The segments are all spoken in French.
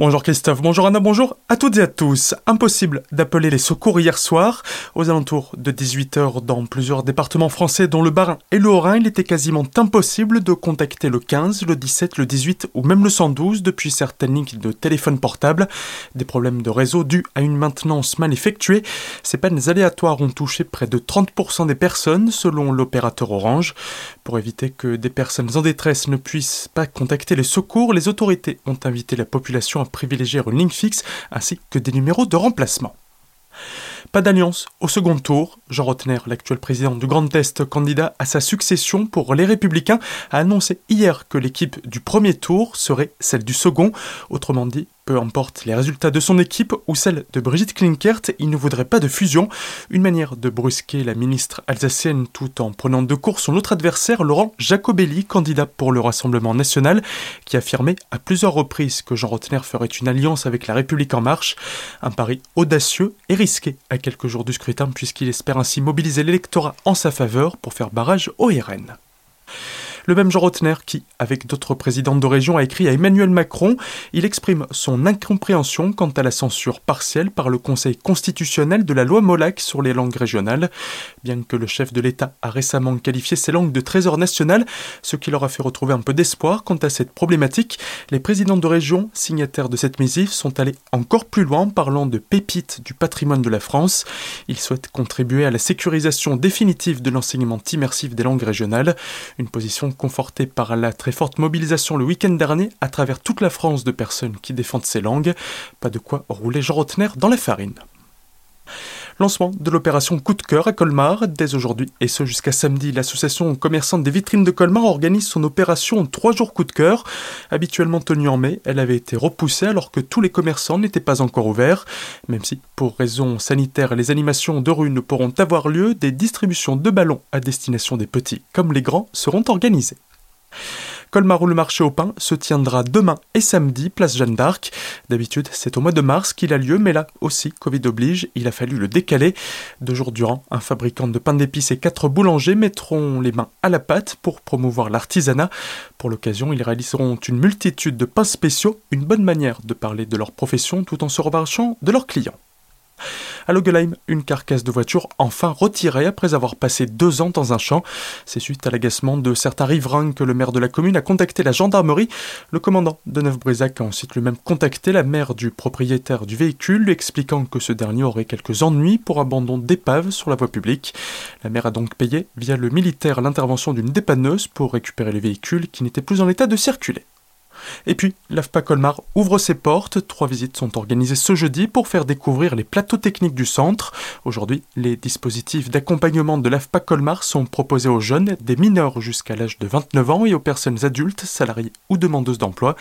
Bonjour Christophe, bonjour Anna, bonjour à toutes et à tous. Impossible d'appeler les secours hier soir. Aux alentours de 18h dans plusieurs départements français dont le Bas-Rhin et le Haut-Rhin, il était quasiment impossible de contacter le 15, le 17, le 18 ou même le 112 depuis certaines lignes de téléphone portable. Des problèmes de réseau dus à une maintenance mal effectuée. Ces pannes aléatoires ont touché près de 30% des personnes selon l'opérateur Orange. Pour éviter que des personnes en détresse ne puissent pas contacter les secours, les autorités ont invité la population à privilégier une ligne fixe ainsi que des numéros de remplacement. Pas d'alliance au second tour. Jean Rotner, l'actuel président du Grand Est, candidat à sa succession pour les Républicains, a annoncé hier que l'équipe du premier tour serait celle du second. Autrement dit, peu importe les résultats de son équipe ou celle de Brigitte Klinkert, il ne voudrait pas de fusion. Une manière de brusquer la ministre alsacienne tout en prenant de court son autre adversaire, Laurent Jacobelli, candidat pour le Rassemblement national, qui affirmait à plusieurs reprises que Jean Rotner ferait une alliance avec la République en marche. Un pari audacieux et risqué à quelques jours du scrutin puisqu'il espère ainsi mobiliser l'électorat en sa faveur pour faire barrage au RN. Le même Jean Rotner qui, avec d'autres présidents de région, a écrit à Emmanuel Macron. Il exprime son incompréhension quant à la censure partielle par le Conseil constitutionnel de la loi Molac sur les langues régionales. Bien que le chef de l'État a récemment qualifié ces langues de trésor national, ce qui leur a fait retrouver un peu d'espoir quant à cette problématique, les présidents de région signataires de cette missive sont allés encore plus loin parlant de pépites du patrimoine de la France. Ils souhaitent contribuer à la sécurisation définitive de l'enseignement immersif des langues régionales, une position conforté par la très forte mobilisation le week-end dernier à travers toute la France de personnes qui défendent ces langues. Pas de quoi rouler Jean Rotner dans la farine. Lancement de l'opération Coup de cœur à Colmar dès aujourd'hui et ce jusqu'à samedi. L'association commerçante des vitrines de Colmar organise son opération en trois jours coup de cœur. Habituellement tenue en mai, elle avait été repoussée alors que tous les commerçants n'étaient pas encore ouverts. Même si, pour raisons sanitaires, les animations de rue ne pourront avoir lieu, des distributions de ballons à destination des petits comme les grands seront organisées. Colmar où le marché au pain se tiendra demain et samedi, place Jeanne d'Arc. D'habitude, c'est au mois de mars qu'il a lieu, mais là aussi, Covid oblige, il a fallu le décaler. Deux jours durant, un fabricant de pain d'épices et quatre boulangers mettront les mains à la pâte pour promouvoir l'artisanat. Pour l'occasion, ils réaliseront une multitude de pains spéciaux, une bonne manière de parler de leur profession tout en se revanchant de leurs clients. À Logelheim, une carcasse de voiture enfin retirée après avoir passé deux ans dans un champ. C'est suite à l'agacement de certains riverains que le maire de la commune a contacté la gendarmerie. Le commandant de Neuf-Brézac a ensuite lui-même contacté la mère du propriétaire du véhicule, lui expliquant que ce dernier aurait quelques ennuis pour abandon d'épave sur la voie publique. La mère a donc payé via le militaire l'intervention d'une dépanneuse pour récupérer le véhicule qui n'était plus en état de circuler. Et puis, l'AFPA Colmar ouvre ses portes. Trois visites sont organisées ce jeudi pour faire découvrir les plateaux techniques du centre. Aujourd'hui, les dispositifs d'accompagnement de l'AFPA Colmar sont proposés aux jeunes, des mineurs jusqu'à l'âge de 29 ans et aux personnes adultes, salariées ou demandeuses d'emploi.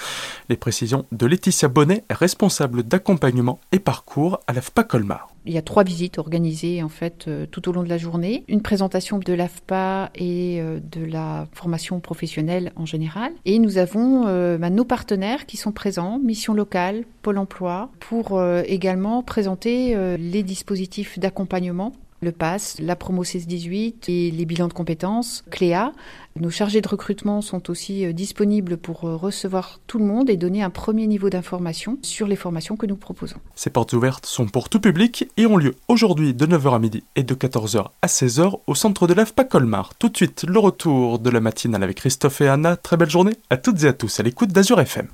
Les précisions de Laetitia Bonnet, responsable d'accompagnement et parcours à l'AFPA Colmar. Il y a trois visites organisées en fait euh, tout au long de la journée, une présentation de l'AFPA et euh, de la formation professionnelle en général. Et nous avons euh, bah, nos partenaires qui sont présents, Mission locale, Pôle Emploi, pour également présenter les dispositifs d'accompagnement le PASS, la promo 16-18 et les bilans de compétences, Cléa. Nos chargés de recrutement sont aussi euh, disponibles pour euh, recevoir tout le monde et donner un premier niveau d'information sur les formations que nous proposons. Ces portes ouvertes sont pour tout public et ont lieu aujourd'hui de 9h à midi et de 14h à 16h au centre de l'AFPA Colmar. Tout de suite, le retour de la matinale avec Christophe et Anna. Très belle journée à toutes et à tous à l'écoute d'Azur FM.